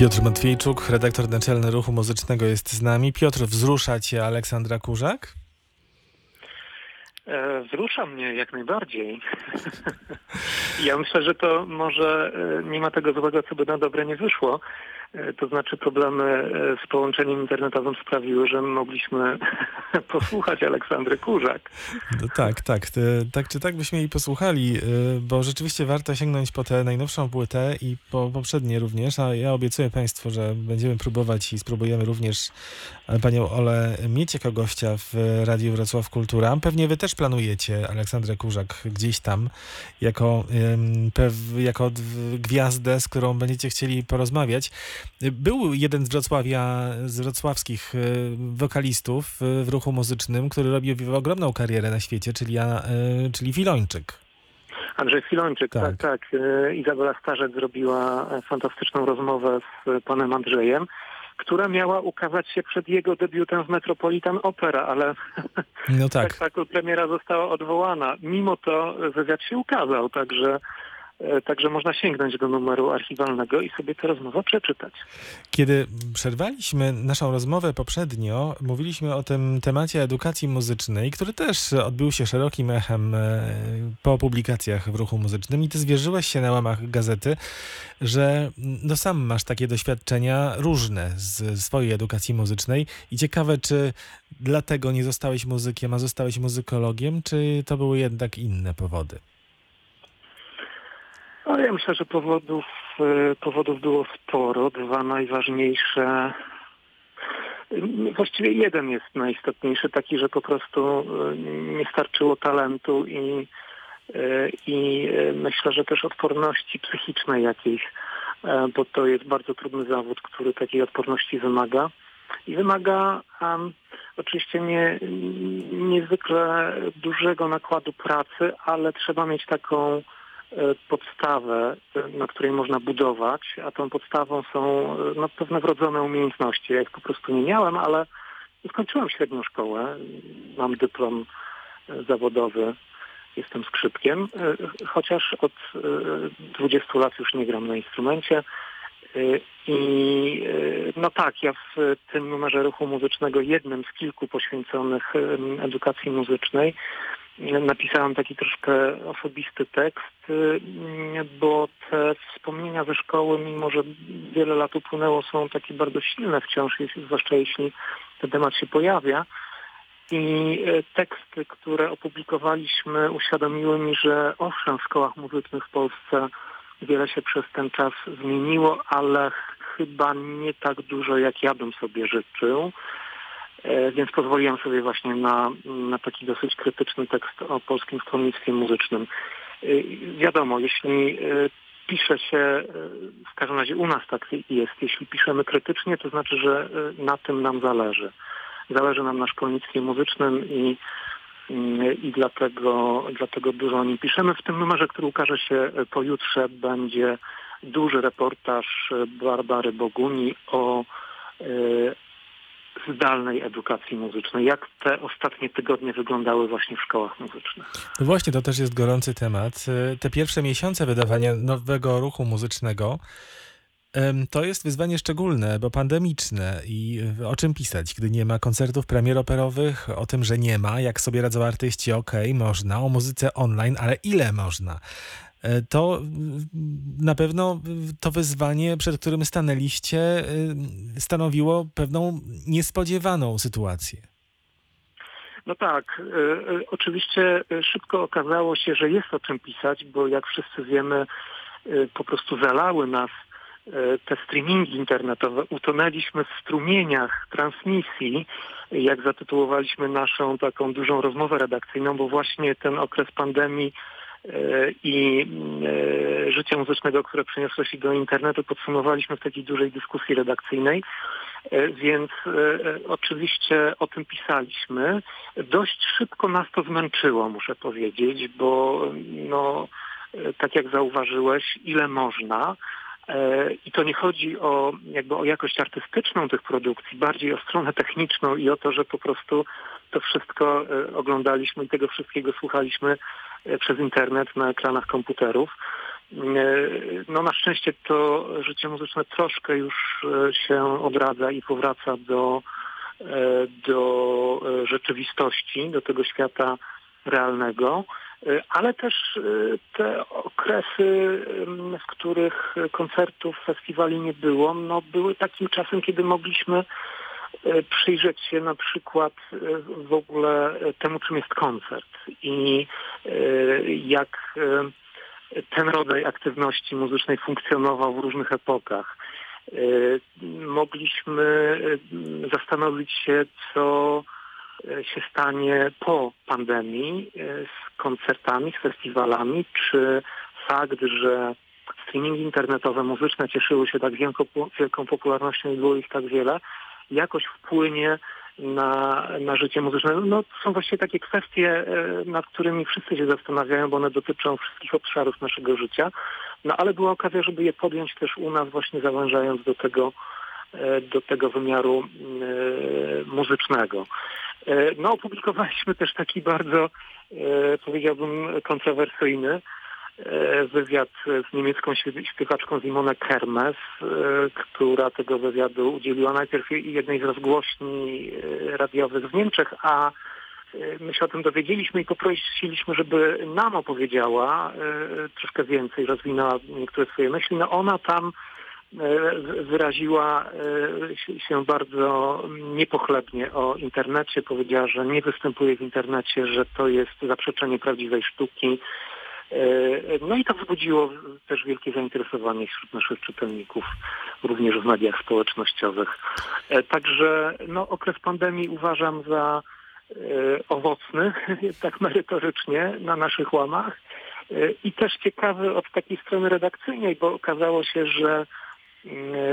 Piotr Matwiejczuk, redaktor naczelny ruchu muzycznego jest z nami. Piotr, wzrusza cię Aleksandra Kurzak? E, wzrusza mnie jak najbardziej. ja myślę, że to może e, nie ma tego złego, co by na dobre nie wyszło. E, to znaczy problemy e, z połączeniem internetowym sprawiły, że mogliśmy posłuchać Aleksandry Kurzak. No tak, tak. Tak czy tak byśmy jej posłuchali, e, bo rzeczywiście warto sięgnąć po tę najnowszą płytę i po poprzednie również, a ja obiecuję Państwu, że będziemy próbować i spróbujemy również panią Olę mieć jako gościa w Radiu Wrocław Kultura. Pewnie wy też planujecie Aleksandrę Kurzak gdzieś tam jako, jako gwiazdę, z którą będziecie chcieli porozmawiać. Był jeden z Wrocławia, z wrocławskich e, wokalistów e, w ruchu muzycznym, który robił ogromną karierę na świecie, czyli, e, czyli Filończyk. Andrzej Filończyk, tak, tak. tak. Izabela Starzec zrobiła fantastyczną rozmowę z panem Andrzejem, która miała ukazać się przed jego debiutem w Metropolitan Opera, ale no tak. spektakl premiera została odwołana. Mimo to wywiad się ukazał, także także można sięgnąć do numeru archiwalnego i sobie tę rozmowę przeczytać. Kiedy przerwaliśmy naszą rozmowę poprzednio, mówiliśmy o tym temacie edukacji muzycznej, który też odbył się szerokim echem e, po publikacjach w ruchu muzycznym i ty zwierzyłeś się na łamach gazety, że no sam masz takie doświadczenia różne z swojej edukacji muzycznej i ciekawe, czy dlatego nie zostałeś muzykiem, a zostałeś muzykologiem, czy to były jednak inne powody? Ale ja myślę, że powodów, e, powodów było sporo. Dwa najważniejsze. Właściwie jeden jest najistotniejszy, taki, że po prostu e, nie starczyło talentu i, i myślę, że też odporności psychicznej jakiejś, bo to jest bardzo trudny zawód, który takiej odporności wymaga. I wymaga um, oczywiście nie, niezwykle dużego nakładu pracy, ale trzeba mieć taką podstawę, na której można budować, a tą podstawą są no, pewne wrodzone umiejętności. Ja ich po prostu nie miałem, ale skończyłem średnią szkołę, mam dyplom e, zawodowy, jestem skrzypkiem, e, chociaż od 20 lat już nie gram na instrumencie. I no tak, ja w tym numerze ruchu muzycznego, jednym z kilku poświęconych edukacji muzycznej, napisałem taki troszkę osobisty tekst, y, bo te wspomnienia ze szkoły, mimo że wiele lat upłynęło, są takie bardzo silne wciąż, zwłaszcza jeśli ten temat się pojawia. I y, teksty, które opublikowaliśmy, uświadomiły mi, że owszem, w szkołach muzycznych w Polsce wiele się przez ten czas zmieniło, ale chyba nie tak dużo, jak ja bym sobie życzył. E, więc pozwoliłem sobie właśnie na, na taki dosyć krytyczny tekst o polskim stronnictwie muzycznym. E, wiadomo, jeśli e, pisze się, w każdym razie u nas tak jest, jeśli piszemy krytycznie, to znaczy, że na tym nam zależy. Zależy nam na szkolnictwie muzycznym i, i dlatego, dlatego dużo o nim piszemy. W tym numerze, który ukaże się pojutrze, będzie duży reportaż Barbary Boguni o zdalnej edukacji muzycznej. Jak te ostatnie tygodnie wyglądały właśnie w szkołach muzycznych? No właśnie, to też jest gorący temat. Te pierwsze miesiące wydawania nowego ruchu muzycznego to jest wyzwanie szczególne, bo pandemiczne i o czym pisać, gdy nie ma koncertów premier operowych, o tym, że nie ma, jak sobie radzą artyści, okej, okay, można, o muzyce online, ale ile można? E, to na pewno to wyzwanie, przed którym stanęliście, y, stanowiło pewną niespodziewaną sytuację. No tak, y, oczywiście szybko okazało się, że jest o czym pisać, bo jak wszyscy wiemy, po prostu zalały nas te streamingi internetowe. Utonęliśmy w strumieniach transmisji, jak zatytułowaliśmy naszą taką dużą rozmowę redakcyjną, bo właśnie ten okres pandemii E, i e, życia muzycznego, które przeniosło się do internetu, podsumowaliśmy w takiej dużej dyskusji redakcyjnej. E, więc oczywiście o tym pisaliśmy. Dość szybko nas to zmęczyło, muszę powiedzieć, bo no, tak jak zauważyłeś, ile można. I to nie chodzi o, jakby o jakość artystyczną tych produkcji, bardziej o stronę techniczną i o to, że po prostu to wszystko oglądaliśmy i tego wszystkiego słuchaliśmy E, przez internet na ekranach komputerów. No na szczęście to życie muzyczne troszkę już się odradza i powraca do, do rzeczywistości, do tego świata realnego. Ale też te okresy, w których koncertów, festiwali nie było, no były takim czasem, kiedy mogliśmy przyjrzeć się na przykład w ogóle temu, czym jest koncert i jak ten rodzaj aktywności muzycznej funkcjonował w różnych epokach. Mogliśmy zastanowić się, co E, się stanie po pandemii e, z koncertami, z festiwalami, czy fakt, że streamingi internetowe, muzyczne cieszyły się tak wielką, wielką popularnością i było ich tak wiele, jakoś wpłynie na, na życie muzyczne. No, to są właściwie takie kwestie, e, nad którymi wszyscy się zastanawiają, bo one dotyczą wszystkich obszarów naszego życia. No ale była okazja, żeby je podjąć też u nas, właśnie zawężając do tego, do tego wymiaru muzycznego. E, no, opublikowaliśmy też taki bardzo, e, powiedziałbym, kontrowersyjny e, wywiad z niemiecką śpiewaczką Simone Kermes, która tego wywiadu udzieliła najpierw jednej z rozgłośni radiowych w Niemczech, a my się o tym dowiedzieliśmy i poprosiliśmy, żeby nam opowiedziała troszkę więcej, rozwinęła niektóre swoje myśli. No ona tam E, wyraziła e, się bardzo niepochlebnie o internecie. Powiedziała, że nie występuje w internecie, że to jest zaprzeczenie prawdziwej sztuki. E, no i to wzbudziło też wielkie zainteresowanie wśród naszych czytelników, również w mediach społecznościowych. Także no, okres pandemii uważam za owocny, tak merytorycznie, na naszych łamach. I też ciekawy od takiej strony redakcyjnej, bo okazało się, że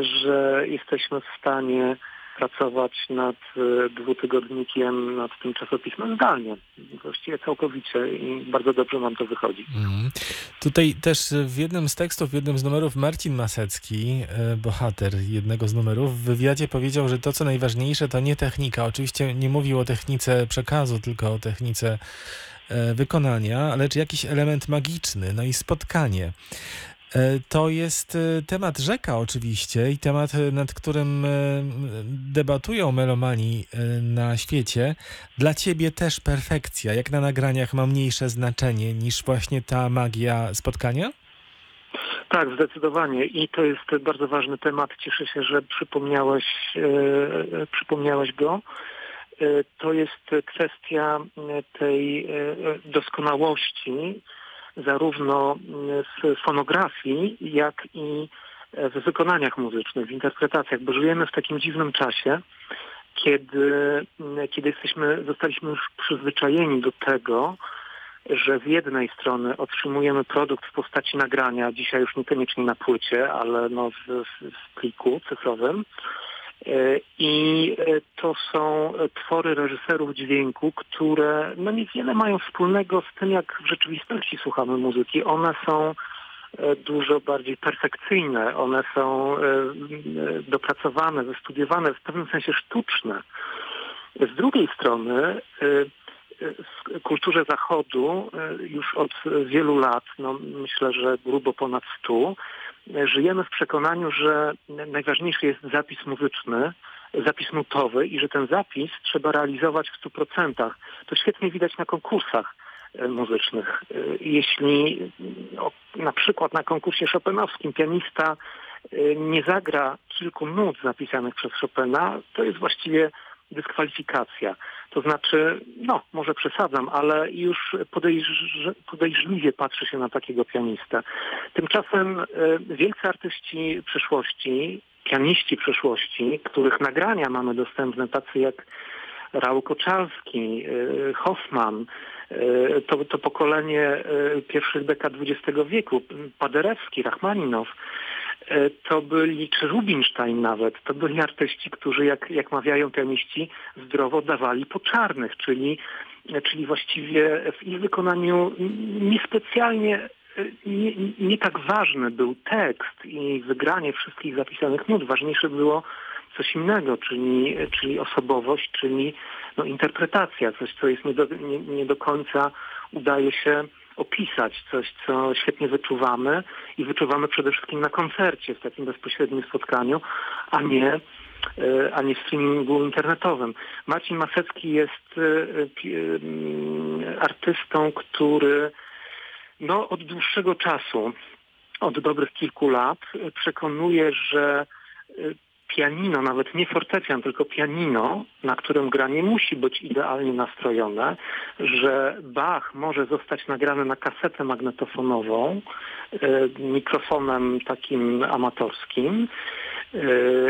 że jesteśmy w stanie pracować nad e, dwutygodnikiem, nad tym czasopismem zdalnie. Właściwie całkowicie i bardzo dobrze nam to wychodzi. Mm. Tutaj też w jednym z tekstów, w jednym z numerów Marcin Masecki, e, bohater jednego z numerów, w wywiadzie powiedział, że to co najważniejsze to nie technika. Oczywiście nie mówił o technice przekazu, tylko o technice e, wykonania, lecz jakiś element magiczny, no i spotkanie. E, to jest e, temat rzeka oczywiście i temat, e, nad którym debatują melomani na świecie. Dla ciebie też perfekcja, jak na nagraniach, ma mniejsze znaczenie niż właśnie ta magia spotkania? Tak, zdecydowanie. I to jest bardzo ważny temat. Cieszę się, że przypomniałeś, e, przypomniałeś go. To jest kwestia tej doskonałości, zarówno w fonografii, jak i w wykonaniach muzycznych, w interpretacjach, bo żyjemy w takim dziwnym czasie, kiedy, kiedy jesteśmy, zostaliśmy już przyzwyczajeni do tego, że z jednej strony otrzymujemy produkt w postaci nagrania, dzisiaj już niekoniecznie na płycie, ale no w, w pliku cyfrowym, E, I e, to są twory reżyserów dźwięku, które no niewiele mają wspólnego z tym, jak w rzeczywistości słuchamy muzyki. One są e, dużo bardziej perfekcyjne, one są dopracowane, wystudiowane, w pewnym sensie sztuczne. Z drugiej strony w kulturze zachodu już od wielu lat, no myślę, że grubo ponad stu, żyjemy w przekonaniu, że najważniejszy jest zapis muzyczny, zapis nutowy i że ten zapis trzeba realizować w 100%. To świetnie widać na konkursach e, muzycznych. E, jeśli no, na przykład na konkursie chopinowskim pianista e, nie zagra kilku nut zapisanych przez Chopina, to jest właściwie dyskwalifikacja. To znaczy, no, może przesadzam, ale już podejrz podejrzliwie patrzy się na takiego pianistę. Tymczasem y, wielcy artyści przeszłości, pianiści przeszłości, których nagrania mamy dostępne, tacy jak Raul Koczalski, y, Hoffman, y, to, to pokolenie pierwszych dekad XX wieku, Paderewski, Rachmaninow, to byli, czy Rubinstein nawet, to byli artyści, którzy, jak, jak mawiają pianiści, zdrowo dawali po czarnych, czyli, czyli właściwie w ich wykonaniu niespecjalnie e, nie, nie tak ważny był tekst i wygranie wszystkich zapisanych nut. Ważniejsze było coś innego, czyli, czyli osobowość, czyli no, interpretacja, coś, co jest nie do, nie, nie do końca udaje się opisać, coś, co świetnie wyczuwamy i wyczuwamy przede wszystkim na koncercie, w takim bezpośrednim spotkaniu, a nie e, a nie w streamingu internetowym. Marcin Masecki jest artystą, który no, od dłuższego czasu, od dobrych kilku lat przekonuje, że pianino, nawet nie fortepian, tylko pianino, na którym gra nie musi być idealnie nastrojone, że Bach może zostać nagrany na kasetę magnetofonową, e, mikrofonem takim amatorskim, e,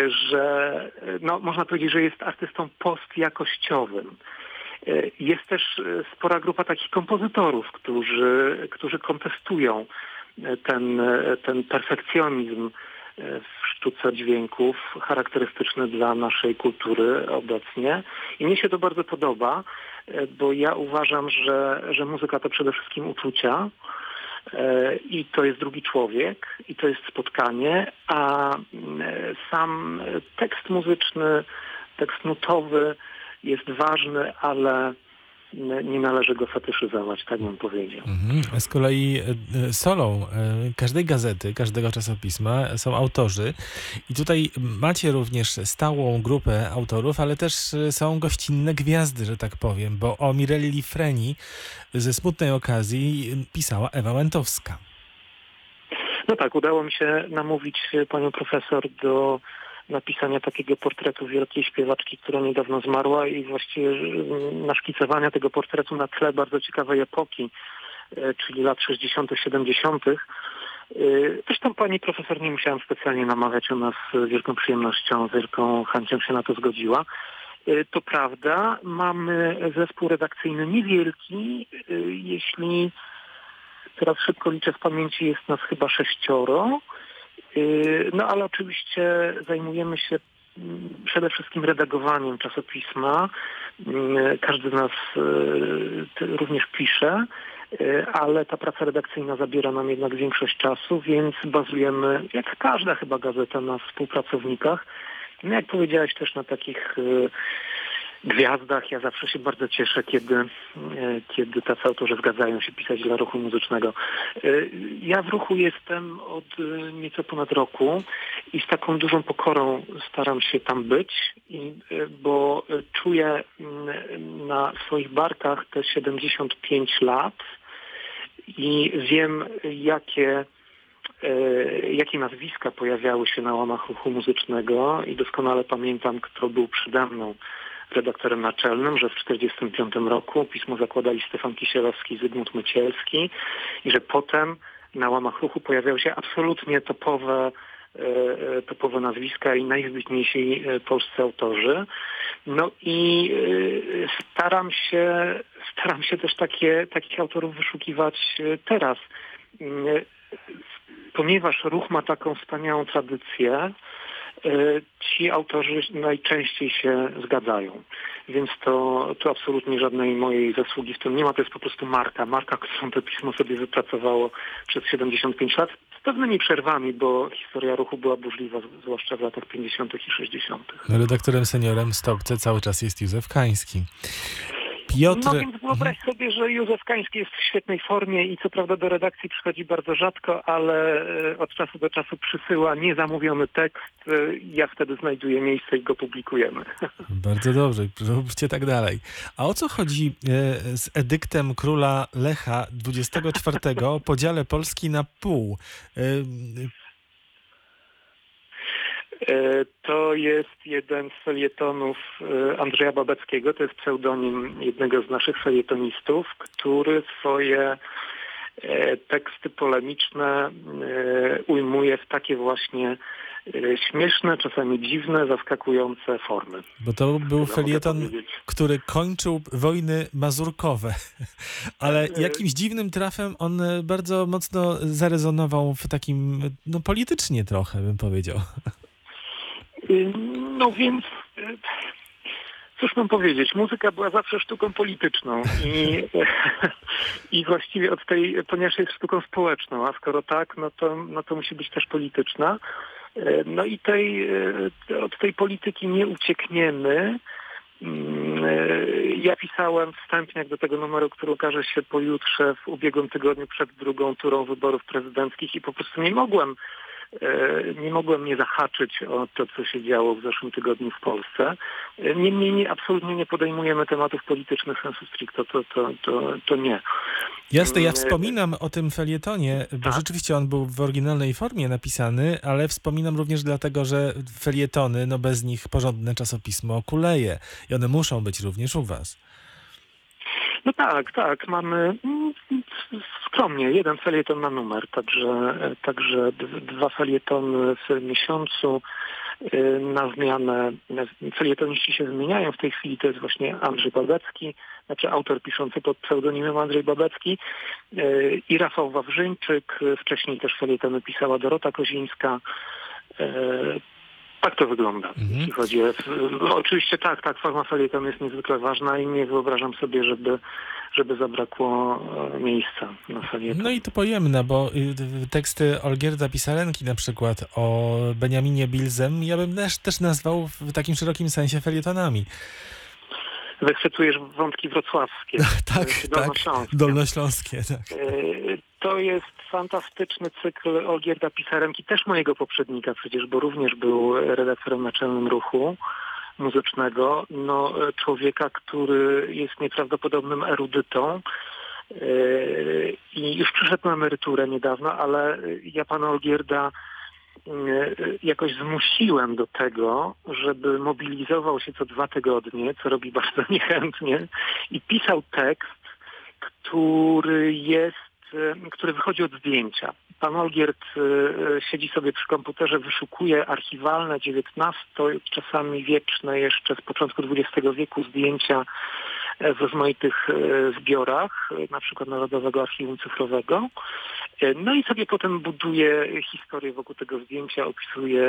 że no, można powiedzieć, że jest artystą postjakościowym. E, jest też spora grupa takich kompozytorów, którzy, którzy kontestują ten, ten perfekcjonizm w sztuce dźwięków charakterystyczny dla naszej kultury obecnie. I mnie się to bardzo podoba, bo ja uważam, że, że muzyka to przede wszystkim uczucia e, i to jest drugi człowiek i to jest spotkanie, a e, sam tekst muzyczny, tekst nutowy jest ważny, ale nie należy go fetyszyzować, tak bym powiedział. Mhm. Z kolei e, solą e, każdej gazety, każdego czasopisma są autorzy i tutaj macie również stałą grupę autorów, ale też e, są gościnne gwiazdy, że tak powiem, bo o Mirelli Freni ze smutnej okazji pisała Ewa Łętowska. No tak, udało mi się namówić panią profesor do napisania takiego portretu wielkiej śpiewaczki, która niedawno zmarła i właściwie mm, naszkicowania tego portretu na tle bardzo ciekawej epoki, e, czyli lat 60., 70. Zresztą pani profesor nie musiałam specjalnie namawiać, ona z wielką przyjemnością, z wielką chęcią się na to zgodziła. E, to prawda, mamy zespół redakcyjny niewielki, e, jeśli teraz szybko liczę z pamięci, jest nas chyba sześcioro. Y, no ale oczywiście zajmujemy się mm, przede wszystkim redagowaniem czasopisma. Y, każdy z nas y, również pisze, ale ta praca redakcyjna zabiera nam jednak większość czasu, więc bazujemy, jak każda chyba gazeta, na współpracownikach. No jak powiedziałeś też na takich gwiazdach. Ja zawsze się bardzo cieszę, kiedy, e, kiedy tacy autorzy zgadzają się pisać dla ruchu muzycznego. E, ja w ruchu jestem od e, nieco ponad roku i z taką dużą pokorą staram się tam być, bo czuję mm, na swoich barkach te 75 lat i wiem, jakie jakie nazwiska pojawiały się na łamach ruchu muzycznego i doskonale pamiętam, kto był przede mną redaktorem naczelnym, że w 1945 roku pismo zakładali Stefan Kisielowski i Zygmunt Mycielski i że potem na łamach ruchu pojawiały się absolutnie topowe e, e, topowe nazwiska i najwybitniejsi e, polscy autorzy. No i staram się, staram się też takie, takich autorów wyszukiwać teraz. Ponieważ ruch ma taką wspaniałą tradycję, ci autorzy najczęściej się zgadzają. Więc to, to absolutnie żadnej mojej zasługi w tym nie ma. To jest po prostu marka. Marka, którą to pismo sobie wypracowało przez 75 lat z pewnymi przerwami, bo historia ruchu była burzliwa, zwłaszcza w latach 50. i 60. Redaktorem seniorem Stopce cały czas jest Józef Kański. Piotr... No więc wyobraź sobie, że Józef Kański jest w świetnej formie i co prawda do redakcji przychodzi bardzo rzadko, ale e, od czasu do czasu przysyła niezamówiony tekst. E, ja wtedy znajduję miejsce i go publikujemy. Bardzo dobrze, róbcie tak dalej. A o co chodzi e, z edyktem króla Lecha 24 o podziale Polski na pół? E, to jest jeden z felietonów e, Andrzeja Babeckiego, to jest pseudonim jednego z naszych felietonistów, który swoje e, teksty polemiczne ujmuje w takie właśnie śmieszne, czasami dziwne, zaskakujące formy. Bo to był felieton, który kończył wojny mazurkowe, ale jakimś dziwnym trafem on bardzo mocno zarezonował w takim, no politycznie trochę bym powiedział. No więc cóż mam powiedzieć, muzyka była zawsze sztuką polityczną i, i właściwie od tej, ponieważ jest sztuką społeczną, a skoro tak, no to, no to musi być też polityczna. No i tej, od tej polityki nie uciekniemy. Mm, e, Ja pisałem wstępniak do tego numeru, który ukaże się pojutrze w ubiegłym tygodniu przed drugą turą wyborów prezydenckich i po prostu nie mogłem e, nie mogłem nie zahaczyć o to, co się działo w zeszłym tygodniu w Polsce. E, Niemniej nie, absolutnie nie podejmujemy tematów politycznych sensu stricto, to, to, to, to nie. Jasne, ja Mm, wspominam o tym felietonie, bo Tak. rzeczywiście on był w oryginalnej formie napisany, ale wspominam również dlatego, że felietony, no bez nich porządne czasopismo kuleje i one muszą być również u was. No tak, tak, mamy mm, skromnie jeden felieton na numer, także, także dwa felietony w miesiącu y, na zmianę. Felietoniści się zmieniają, w tej chwili to jest właśnie Andrzej Babecki, znaczy autor piszący pod pseudonimem Andrzej Babecki y, i Rafał Wawrzyńczyk, wcześniej też felietony pisała Dorota Kozińska. Tak to wygląda, Mhm. jeśli chodzi o... no, Oczywiście tak, tak, forma felietonu jest niezwykle ważna i nie wyobrażam sobie, żeby, żeby zabrakło e, miejsca na felieton. No i to pojemne, bo y, teksty Olgierda Pisarenki na przykład o Beniaminie Bilzem, ja bym też, też nazwał w takim szerokim sensie felietonami. Zacytujesz wątki wrocławskie, tak, czy tak, dolnośląskie. dolnośląskie, tak. E, To jest fantastyczny cykl Olgierda Pisarenki, też mojego poprzednika przecież, bo również był redaktorem naczelnym ruchu muzycznego. No, człowieka, który jest nieprawdopodobnym erudytą e, i już przyszedł na emeryturę niedawno, ale ja pana Olgierda e, jakoś zmusiłem do tego, żeby mobilizował się co dwa tygodnie, co robi bardzo niechętnie i pisał tekst, który jest, który wychodzi od zdjęcia. Pan Olgierd e, siedzi sobie przy komputerze, wyszukuje archiwalne, XIX, czasami wieczne jeszcze z początku XX wieku zdjęcia e, w rozmaitych e, zbiorach, e, na przykład Narodowego Archiwum Cyfrowego. No i sobie potem buduje historię wokół tego zdjęcia, opisuje,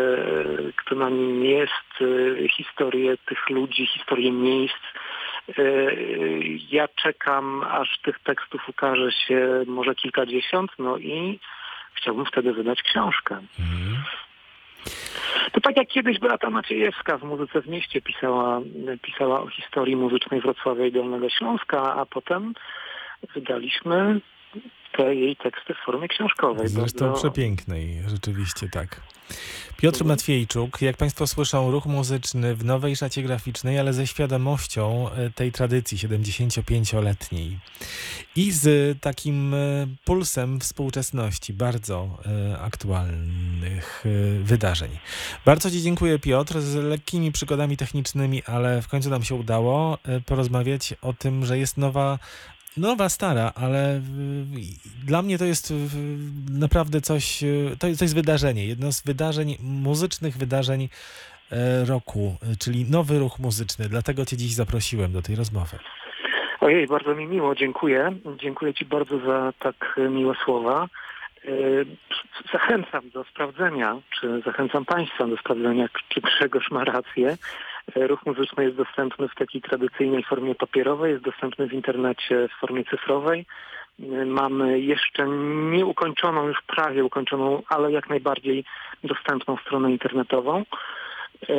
kto na nim jest, historię tych ludzi, historię miejsc. E, Ja czekam, aż tych tekstów ukaże się może kilkadziesiąt, no i chciałbym wtedy wydać książkę. Mhm. To tak jak kiedyś Beata Maciejewska w Muzyce w Mieście pisała, pisała o historii muzycznej Wrocławia i Dolnego Śląska, a potem wydaliśmy te jej teksty w formie książkowej. Zresztą Bardzo- przepięknej, rzeczywiście tak. Piotr Mhm. Matwiejczuk, jak Państwo słyszą, ruch muzyczny w nowej szacie graficznej, ale ze świadomością e, tej tradycji 75-letniej i z takim e, pulsem współczesności bardzo e, aktualnych wydarzeń. Bardzo Ci dziękuję, Piotr, z lekkimi przygodami technicznymi, ale w końcu nam się udało porozmawiać o tym, że jest nowa Nowa, stara, ale dla mnie to jest naprawdę coś, e, to jest, to jest wydarzenie, jedno z wydarzeń, muzycznych wydarzeń e, roku, e, czyli nowy ruch muzyczny. Dlatego Cię dziś zaprosiłem do tej rozmowy. Ojej, bardzo mi miło, dziękuję. Dziękuję Ci bardzo za tak miłe słowa. Zachęcam do sprawdzenia, czy zachęcam Państwa do sprawdzenia, czy Grzegorz ma rację. E, Ruch muzyczny jest dostępny w takiej tradycyjnej formie papierowej, jest dostępny w internecie w formie cyfrowej. E, Mamy jeszcze nieukończoną, już prawie ukończoną, ale jak najbardziej dostępną stronę internetową. E,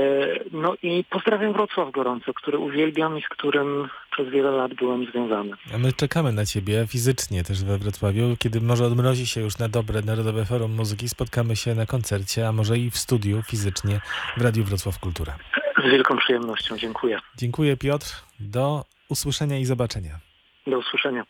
No i pozdrawiam Wrocław gorąco, który uwielbiam i z którym przez wiele lat byłem związany. A my czekamy na Ciebie fizycznie też we Wrocławiu, kiedy może odmrozi się już na dobre Narodowe Forum Muzyki, spotkamy się na koncercie, a może i w studiu fizycznie w Radiu Wrocław Kultura. Z wielką przyjemnością. Dziękuję. Dziękuję Piotr, do usłyszenia i zobaczenia. Do usłyszenia.